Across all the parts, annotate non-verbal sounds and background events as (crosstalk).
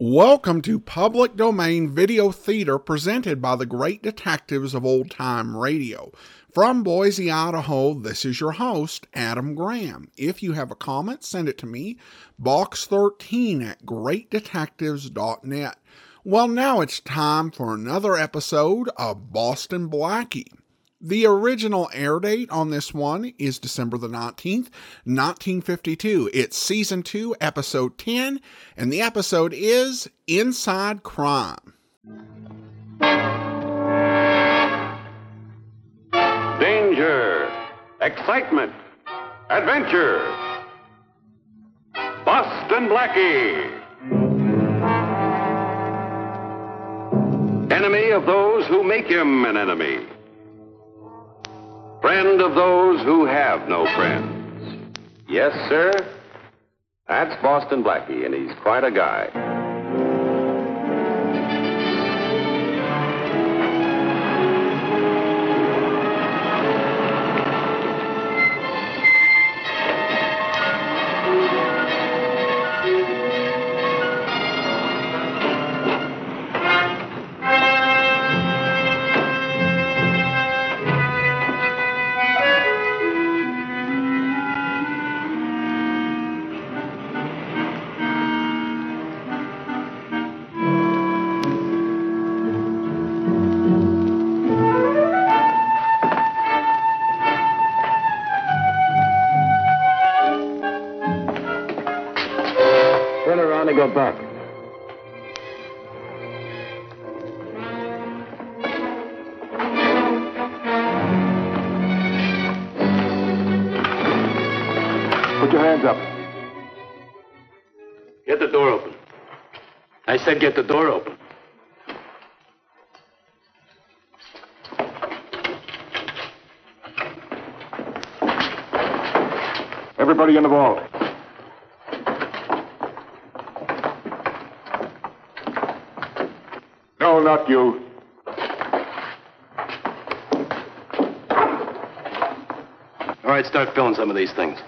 Welcome to Public Domain Video Theater presented by the great detectives of old time radio. From Boise, Idaho, this is your host, Adam Graham. If you have a comment, send it to me, box13 at greatdetectives.net. Well, now it's time for another episode of Boston Blackie. The original air date on this one is December the 19th, 1952. It's season 2, episode 10, and the episode is Inside Crime. Danger, excitement, adventure. Boston Blackie. Enemy of those who make him an enemy. Friend of those who have no friends. Yes, sir. That's Boston Blackie, and he's quite a guy. Put your hands up. Get the door open. I said get the door open. Everybody in the vault. No, not you. All right, start filling some of these things.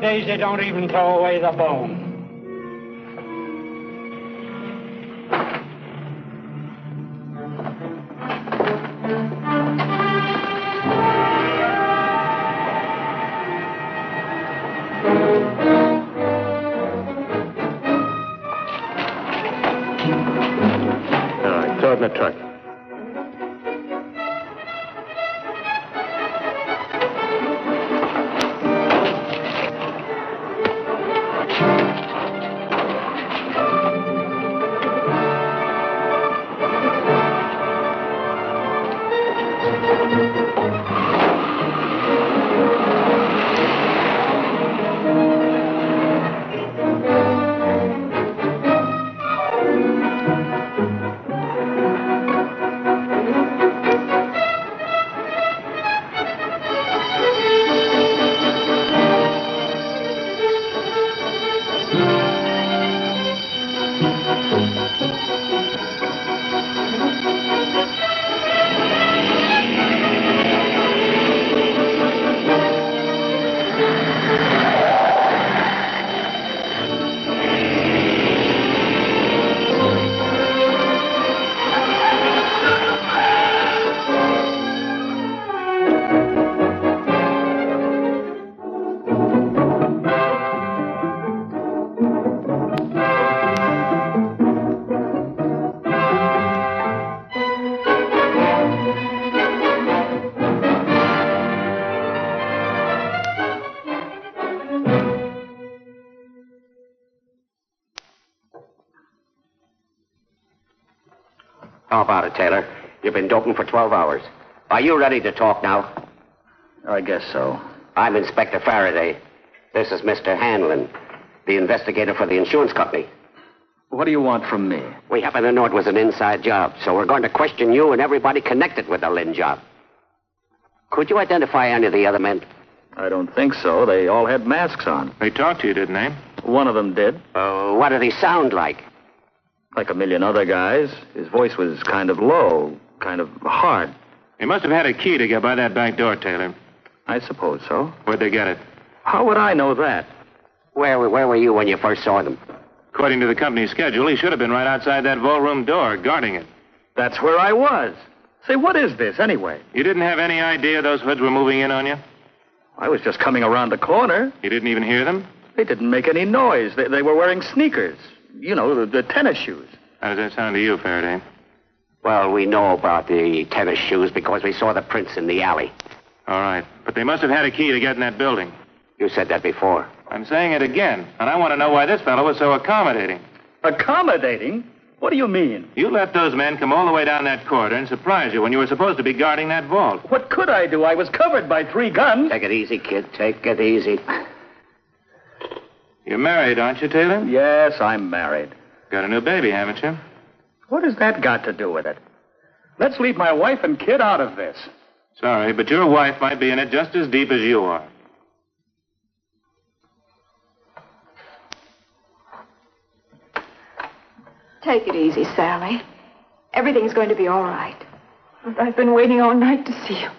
Nowadays they don't even throw away the bone. How about it, Taylor? You've been doping for 12 hours. Are you ready to talk now? I guess so. I'm Inspector Faraday. This is Mr. Hanlon. the investigator for the insurance company. What do you want from me? We happen to know it was an inside job, so we're going to question you and everybody connected with the Lynn job. Could you identify any of the other men? I don't think so. They all had masks on. They talked to you, didn't they? One of them did, Uh, what did he sound like? Like a million other guys. His voice was kind of low, kind of hard. They must have had a key to get by that back door, Taylor. I suppose so. Where'd they get it? How would I know that? Where, where were you when you first saw them? According to the company's schedule, he should have been right outside that vault room door, guarding it. That's where I was. Say, what is this, anyway? You didn't have any idea those hoods were moving in on you? I was just coming around the corner. You didn't even hear them? They didn't make any noise. They, they were wearing sneakers. You know, the, the tennis shoes. How does that sound to you, Faraday? Well, we know about the tennis shoes because we saw the prints in the alley. All right. But they must have had a key to get in that building. You said that before. I'm saying it again, and I want to know why this fellow was so accommodating. Accommodating? What do you mean? You let those men come all the way down that corridor and surprise you when you were supposed to be guarding that vault. What could I do? I was covered by three guns. Take it easy, kid. Take it easy. You're married, aren't you, Taylor? Yes, I'm married. Got a new baby, haven't you? What has that got to do with it? Let's leave my wife and kid out of this. Sorry, but your wife might be in it just as deep as you are. Take it easy, Sally. Everything's going to be all right. But I've been waiting all night to see him.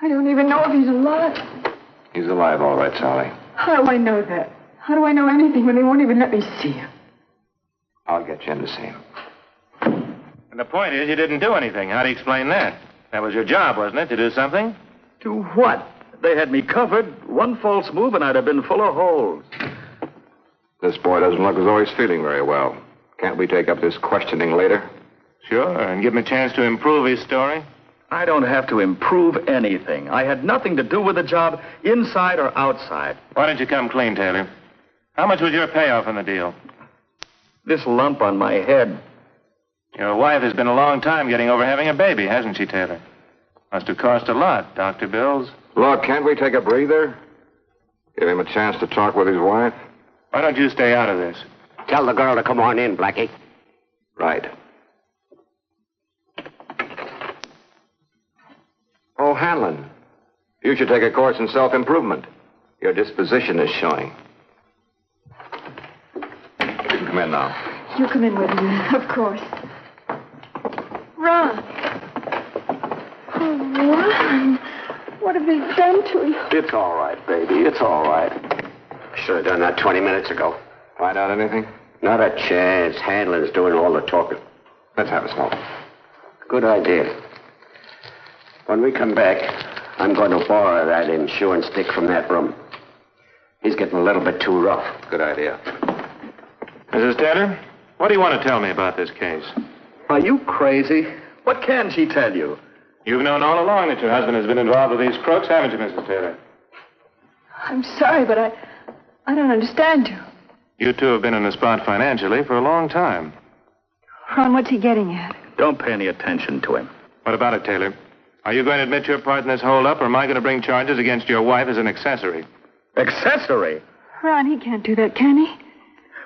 I don't even know if he's alive. He's alive, all right, Sally. How do I know that? How do I know anything when they won't even let me see him? I'll get you in to see him. And the point is, you didn't do anything. How do you explain that? That was your job, wasn't it, to do something? To what? They had me covered. One false move and I'd have been full of holes. This boy doesn't look as though he's feeling very well. Can't we take up this questioning later? Sure, and give him a chance to improve his story. I don't have to improve anything. I had nothing to do with the job, inside or outside. Why don't you come clean, Taylor? How much was your payoff in the deal? This lump on my head. Your wife has been a long time getting over having a baby, hasn't she, Taylor? Must have cost a lot. Doctor bills. Look, can't we take a breather? Give him a chance to talk with his wife? Why don't you stay out of this? Tell the girl to come on in, Blackie. Right. Oh, Hanlon. You should take a course in self improvement. Your disposition is showing. You can come in now. You come in with me, (laughs) of course. Ron. Oh, Ron. What have they done to you? It's all right, baby. It's all right. Should have done that 20 minutes ago. Find out anything? Not a chance. Hanlon's doing all the talking. Let's have a smoke. Good idea. When we come back, I'm going to borrow that insurance stick from that room. He's getting a little bit too rough. Good idea. Mrs. Taylor, what do you want to tell me about this case? Are you crazy? What can she tell you? You've known all along that your husband has been involved with these crooks, haven't you, Mrs. Taylor? I'm sorry, but I. I don't understand you. You two have been in the spot financially for a long time. Ron, what's he getting at? Don't pay any attention to him. What about it, Taylor? Are you going to admit your part in this holdup, or am I going to bring charges against your wife as an accessory? Accessory? Ron, he can't do that, can he?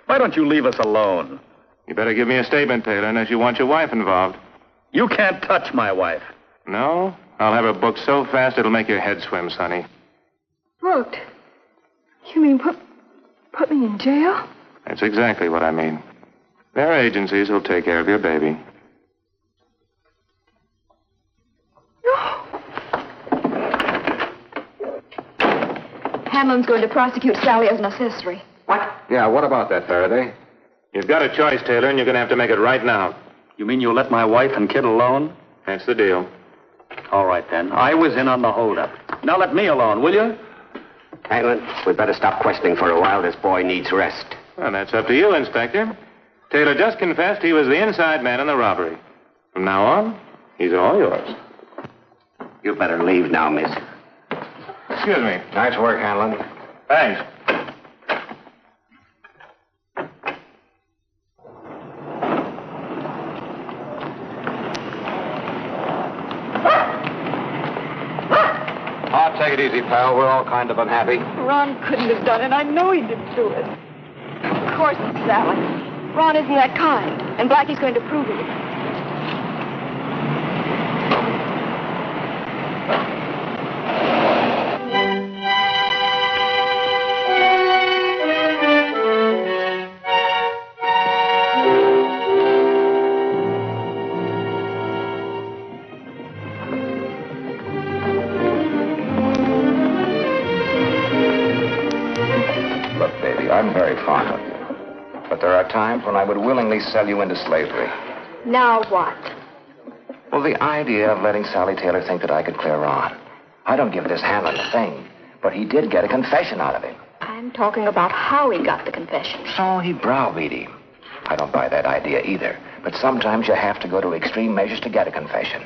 Why don't you leave us alone? You better give me a statement, Taylor, unless you want your wife involved. You can't touch my wife. No? I'll have her booked so fast it'll make your head swim, Sonny. Booked. You mean put put me in jail? That's exactly what I mean. Their agencies who'll take care of your baby. Hanlon's going to prosecute Sally as an accessory. What? Yeah, what about that, Faraday? You've got a choice, Taylor, and you're going to have to make it right now. You mean you'll let my wife and kid alone? That's the deal. All right, then. I was in on the holdup. Now let me alone, will you? Hanlon, we'd better stop questioning for a while. This boy needs rest. Well, that's up to you, Inspector. Taylor just confessed he was the inside man in the robbery. From now on, he's all yours. You better leave now, miss. Excuse me. Nice work, Hanlon. Thanks. I'll take it easy, pal. We're all kind of unhappy. Ron couldn't have done it. I know he didn't do it. Of course it's Sally. Ron isn't that kind, and Blackie's going to prove it. Times when I would willingly sell you into slavery. Now what? Well, the idea of letting Sally Taylor think that I could clear Ron. I don't give this Hanlon a thing, but he did get a confession out of him. I'm talking about how he got the confession. So he browbeat him. I don't buy that idea either. But sometimes you have to go to extreme measures to get a confession.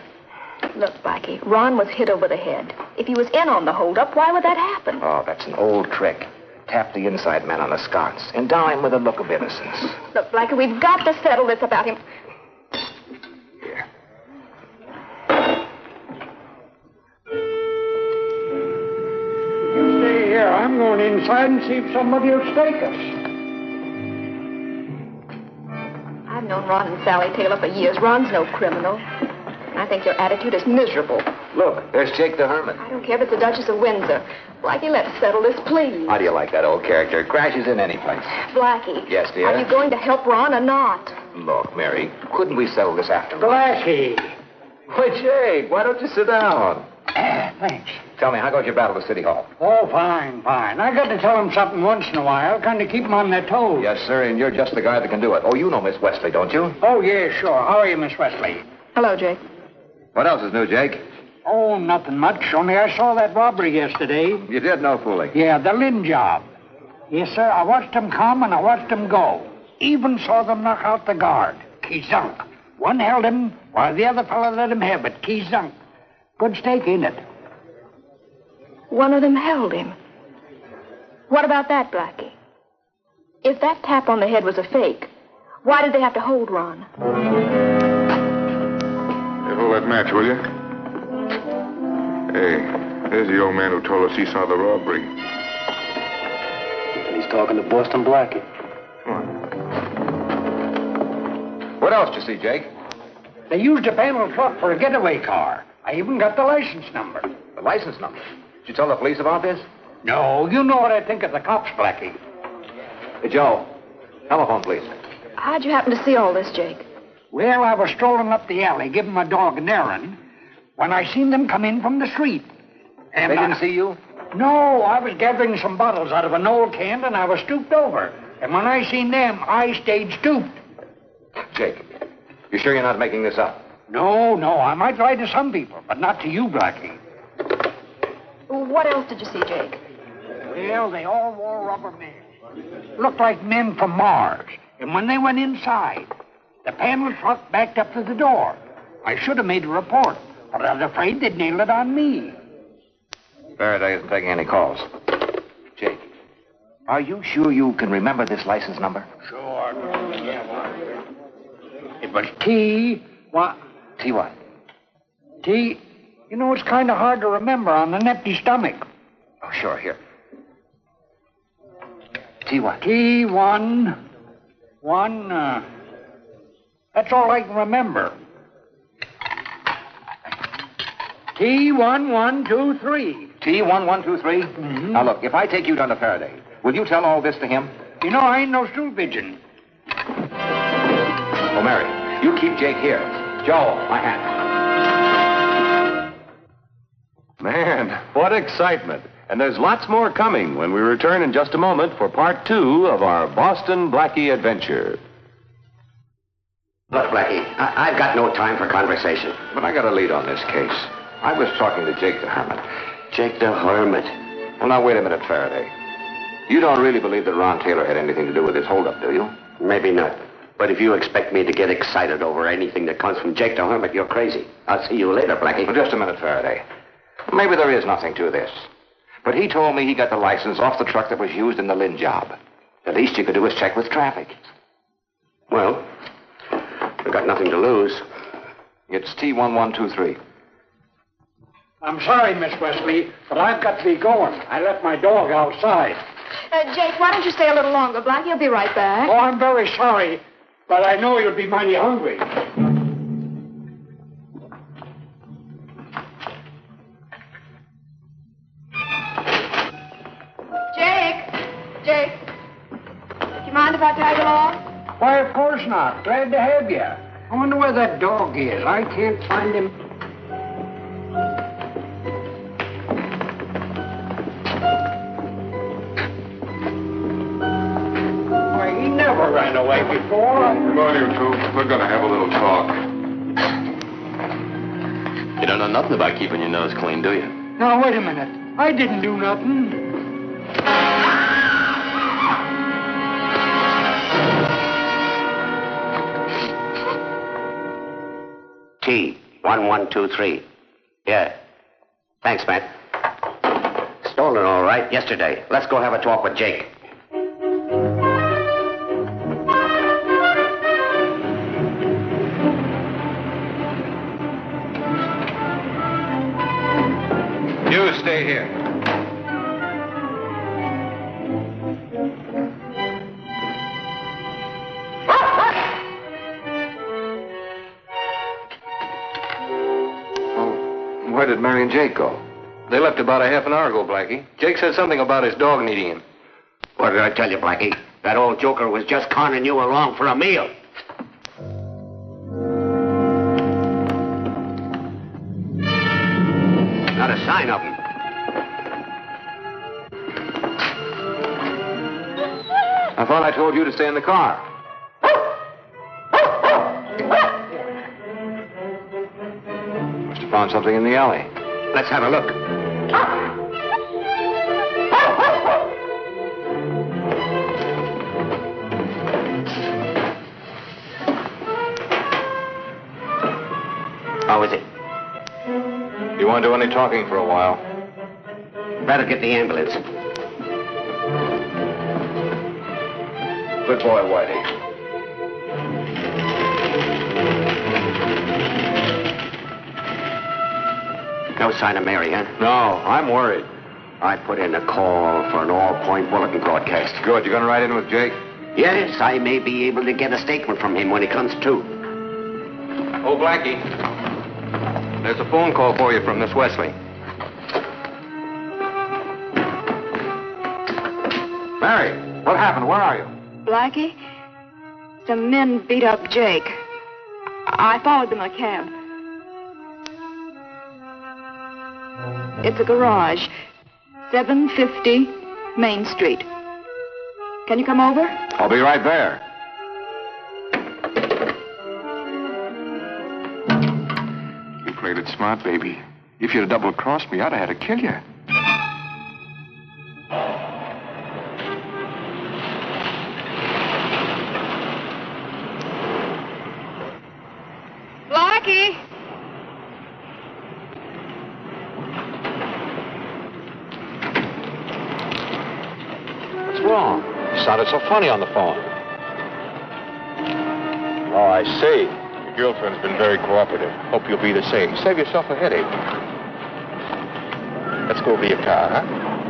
Look, Blackie, Ron was hit over the head. If he was in on the holdup, why would that happen? Oh, that's an old trick. Tap the inside man on the sconce. Endow him with a look of innocence. Look, Blackie, we've got to settle this about him. Here. You stay here. I'm going inside and see if somebody will stake us. I've known Ron and Sally Taylor for years. Ron's no criminal. I think your attitude is miserable. Look, there's Jake the Hermit. I don't care if it's the Duchess of Windsor. Blackie, let's settle this, please. How do you like that old character? Crashes in any place. Blackie. Yes, dear? Are you going to help Ron or not? Look, Mary, couldn't we settle this after? Blackie. Why, Jake, why don't you sit down? Ah, thanks. Tell me, how goes your battle with City Hall? Oh, fine, fine. I got to tell them something once in a while, kind of keep them on their toes. Yes, sir, and you're just the guy that can do it. Oh, you know Miss Wesley, don't you? Oh, yeah, sure. How are you, Miss Wesley? Hello, Jake. What else is new, Jake? Oh, nothing much. Only I saw that robbery yesterday. You did no fooling. Yeah, the Lynn job. Yes, sir. I watched them come and I watched them go. Even saw them knock out the guard. Kizunk. One held him while the other fellow let him have it. Kizunk. Good stake, ain't it? One of them held him. What about that, Blackie? If that tap on the head was a fake, why did they have to hold Ron? Hey, that match, will you? Hey, there's the old man who told us he saw the robbery. And he's talking to Boston Blackie. What else did you see, Jake? They used a panel truck for a getaway car. I even got the license number. The license number. Did you tell the police about this? No, you know what I think of the cops, Blackie. Hey, Joe. Telephone, please. How'd you happen to see all this, Jake? Well, I was strolling up the alley, giving my dog an errand, when I seen them come in from the street. And They didn't I- see you? No, I was gathering some bottles out of an old can, and I was stooped over. And when I seen them, I stayed stooped. Jake, you sure you're not making this up? No, no, I might lie to some people, but not to you, Blackie. What else did you see, Jake? Well, they all wore rubber masks. Looked like men from Mars. And when they went inside, the panel truck backed up to the door. I should have made a report, but I was afraid they'd nail it on me. Faraday isn't taking any calls. Jake, are you sure you can remember this license number? Sure. It was T. What? T what? T. You know, it's kind of hard to remember on an empty stomach. Oh, sure, here. T what? T one. One. Uh, that's all I can remember. T one one two three. T1123? Mm-hmm. Now, look, if I take you down to Faraday, will you tell all this to him? You know, I ain't no stool pigeon. Oh, Mary, you keep Jake here. Joe, my hat. Man, what excitement. And there's lots more coming when we return in just a moment for part two of our Boston Blackie adventure. Look, Blackie, I- I've got no time for conversation. But I got a lead on this case. I was talking to Jake the Hermit. Jake the Hermit. Well, now, wait a minute, Faraday. You don't really believe that Ron Taylor had anything to do with this holdup, do you? Maybe not. But if you expect me to get excited over anything that comes from Jake the Hermit, you're crazy. I'll see you later, Blackie. Well, just a minute, Faraday. Maybe there is nothing to this. But he told me he got the license off the truck that was used in the Lynn job. The least you could do is check with traffic. Well, I've got nothing to lose. It's T1123. I'm sorry, Miss Wesley, but I've got to be going. I left my dog outside. Uh, Jake, why don't you stay a little longer? Blackie will be right back. Oh, I'm very sorry, but I know you'll be mighty hungry. Not. Glad to have you. I wonder where that dog is. I can't find him. Why, he never ran away before. Come on, you two. We're going to have a little talk. You don't know nothing about keeping your nose clean, do you? Now, wait a minute. I didn't do nothing. T, 1123. Yeah. Thanks, Matt. Stolen all right yesterday. Let's go have a talk with Jake. You stay here. Where did Mary and Jake go? They left about a half an hour ago, Blackie. Jake said something about his dog needing him. What did I tell you, Blackie? That old joker was just conning you along for a meal. Not a sign of him. I thought I told you to stay in the car. Found something in the alley. Let's have a look. How is it? You won't do any talking for a while. Better get the ambulance. Good boy, Whitey. No sign of Mary, huh? No, I'm worried. I put in a call for an all-point bulletin broadcast. Good. You are gonna ride in with Jake? Yes, I may be able to get a statement from him when he comes to. Oh, Blackie. There's a phone call for you from Miss Wesley. Mary, what happened? Where are you? Blackie? Some men beat up Jake. I followed them in a cab. It's a garage. 750 Main Street. Can you come over? I'll be right there. You played it smart, baby. If you'd have double-crossed me, I'd have had to kill you. You sounded so funny on the phone. Oh, I see. Your girlfriend's been very cooperative. Hope you'll be the same. Save yourself a headache. Let's go over to your car, huh?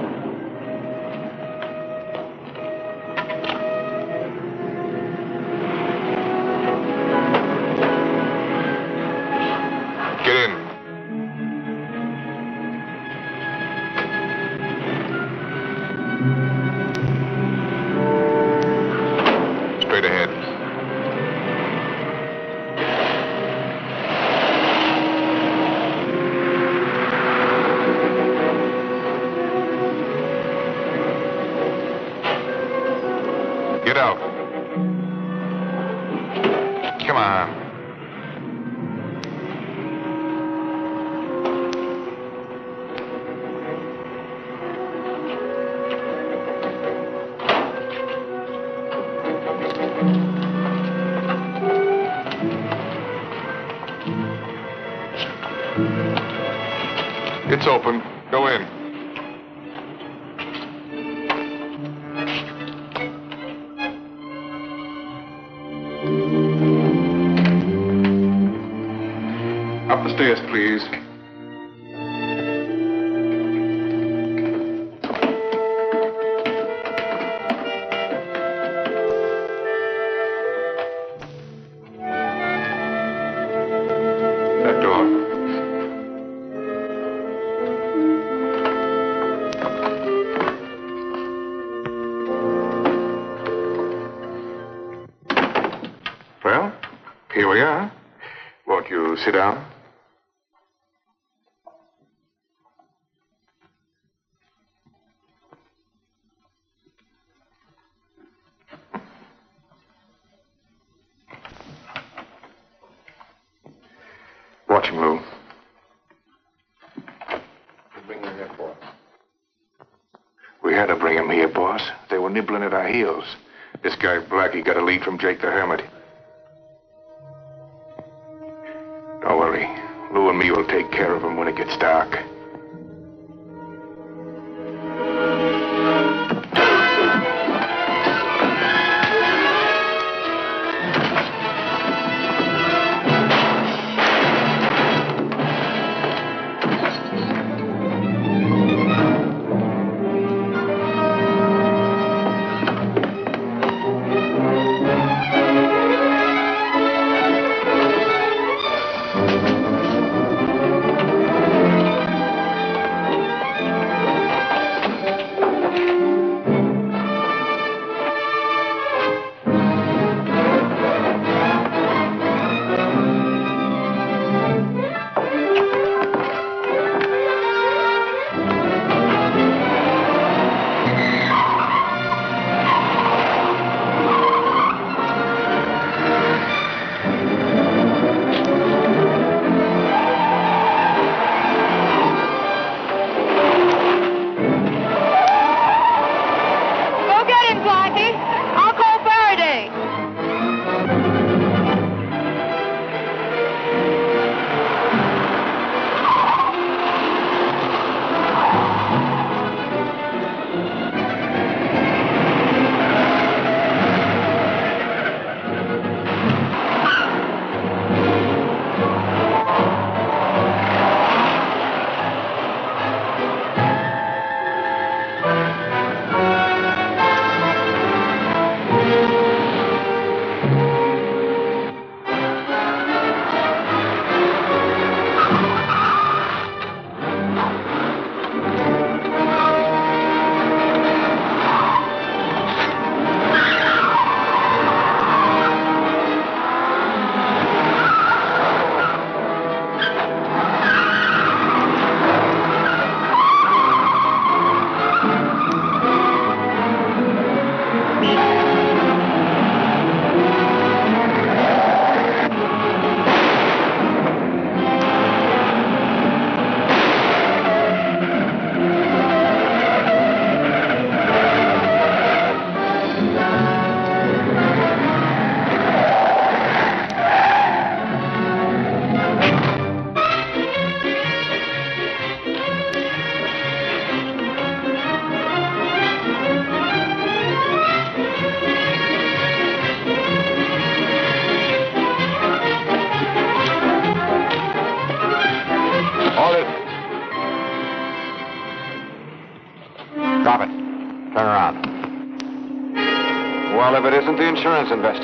Out. Come on. We are. Won't you sit down? Watch him, Lou. Bring him here for We had to bring him here, boss. They were nibbling at our heels. This guy Blackie got a lead from Jake the Hermit.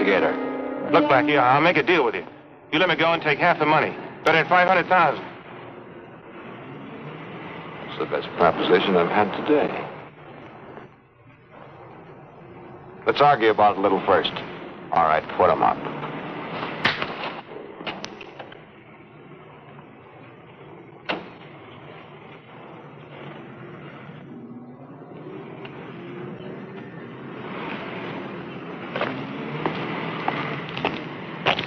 Investigator. Look, Blackie, I'll make a deal with you. You let me go and take half the money. Better at 500000 It's the best proposition I've had today. Let's argue about it a little first. All right, put 'em up.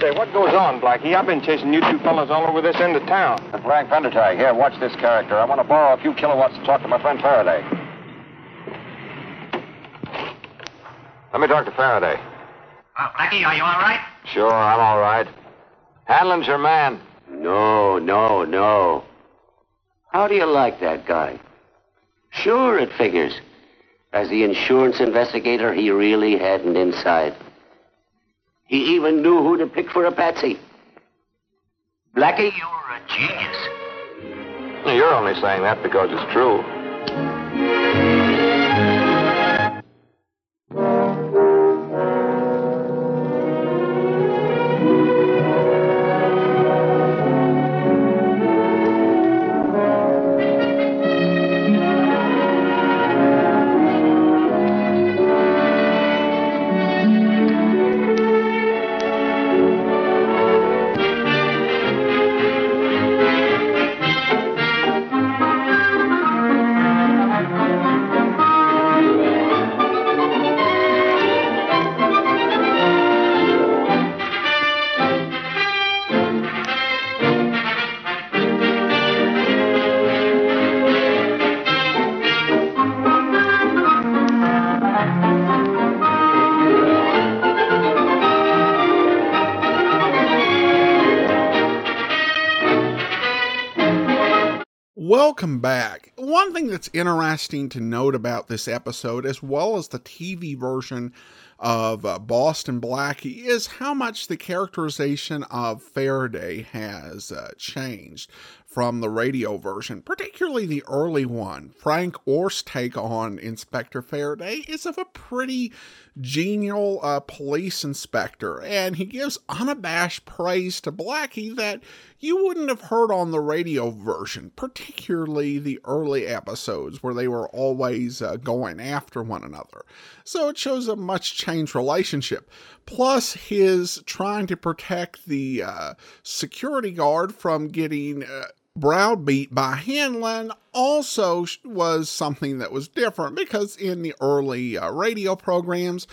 Say, what goes on, Blackie? I've been chasing you two fellas all over this end of town. Frank Vandertag, here, watch this character. I want to borrow a few kilowatts to talk to my friend Faraday. Let me talk to Faraday. Uh, Blackie, are you all right? Sure, I'm all right. Hanlon's your man. No, no, no. How do you like that guy? Sure, it figures. As the insurance investigator, he really had an inside. He even knew who to pick for a patsy. Blackie, you're a genius. You're only saying that because it's true. Welcome back. One thing that's interesting to note about this episode, as well as the TV version of uh, Boston Blackie, is how much the characterization of Faraday has uh, changed from the radio version, particularly the early one. Frank Orth's take on Inspector Faraday is of a pretty genial uh, police inspector, and he gives unabashed praise to Blackie that you wouldn't have heard on the radio version, particularly the early episodes where they were always uh, going after one another. So it shows a much changed relationship. Plus, his trying to protect the uh, security guard from getting uh, browbeat by Hanlon also was something that was different because in the early uh, radio programs,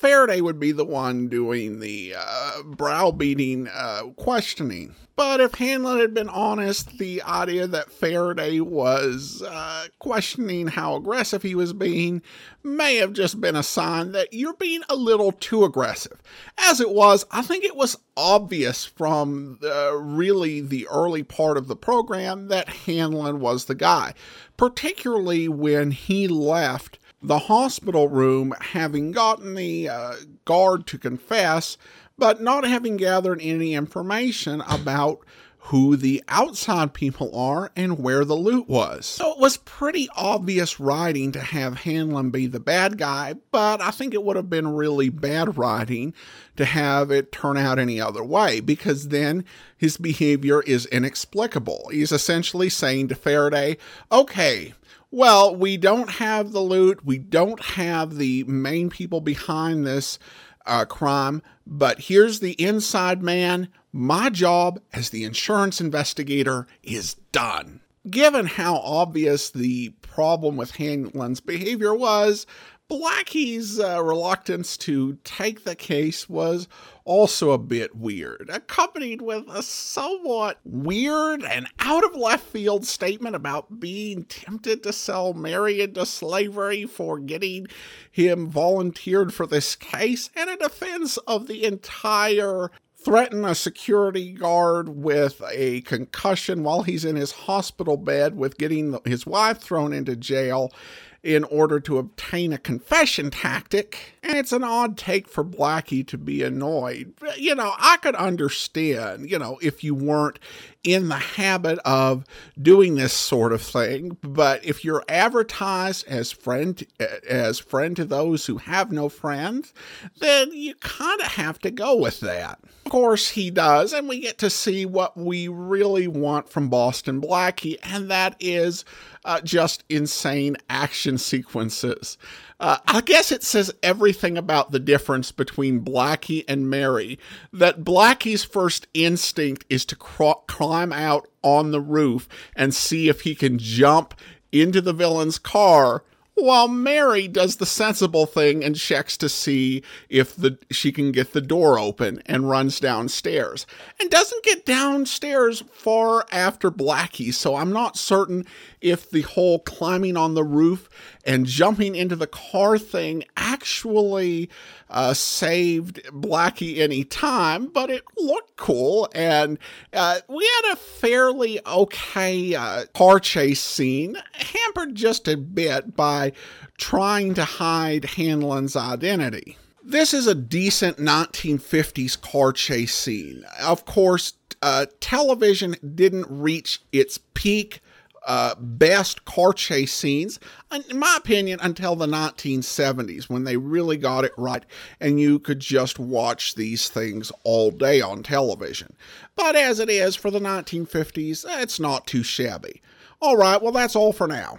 Faraday would be the one doing the uh, browbeating uh, questioning. But if Hanlon had been honest, the idea that Faraday was uh, questioning how aggressive he was being may have just been a sign that you're being a little too aggressive. As it was, I think it was obvious from the, really the early part of the program that Hanlon was the guy, particularly when he left the hospital room having gotten the uh, guard to confess, but not having gathered any information about who the outside people are and where the loot was. So it was pretty obvious writing to have Hanlon be the bad guy, but I think it would have been really bad writing to have it turn out any other way because then his behavior is inexplicable. He's essentially saying to Faraday, okay, well, we don't have the loot, we don't have the main people behind this uh, crime, but here's the inside man. My job as the insurance investigator is done. Given how obvious the problem with Hanlon's behavior was, Blackie's uh, reluctance to take the case was also a bit weird, accompanied with a somewhat weird and out of left field statement about being tempted to sell Mary into slavery for getting him volunteered for this case, and a defense of the entire threaten a security guard with a concussion while he's in his hospital bed with getting his wife thrown into jail in order to obtain a confession tactic. And it's an odd take for Blackie to be annoyed. You know, I could understand, you know, if you weren't in the habit of doing this sort of thing, but if you're advertised as friend as friend to those who have no friends, then you kind of have to go with that. Of course he does, and we get to see what we really want from Boston Blackie, and that is uh, just insane action sequences. Uh, I guess it says everything about the difference between Blackie and Mary. That Blackie's first instinct is to cr- climb out on the roof and see if he can jump into the villain's car while Mary does the sensible thing and checks to see if the she can get the door open and runs downstairs. And doesn't get downstairs far after Blackie, so I'm not certain if the whole climbing on the roof and jumping into the car thing actually uh, saved Blackie any time, but it looked cool. And uh, we had a fairly okay uh, car chase scene, hampered just a bit by trying to hide Hanlon's identity. This is a decent 1950s car chase scene. Of course, uh, television didn't reach its peak uh, best car chase scenes, in my opinion, until the 1970s when they really got it right and you could just watch these things all day on television. But as it is for the 1950s, it's not too shabby. All right, well, that's all for now.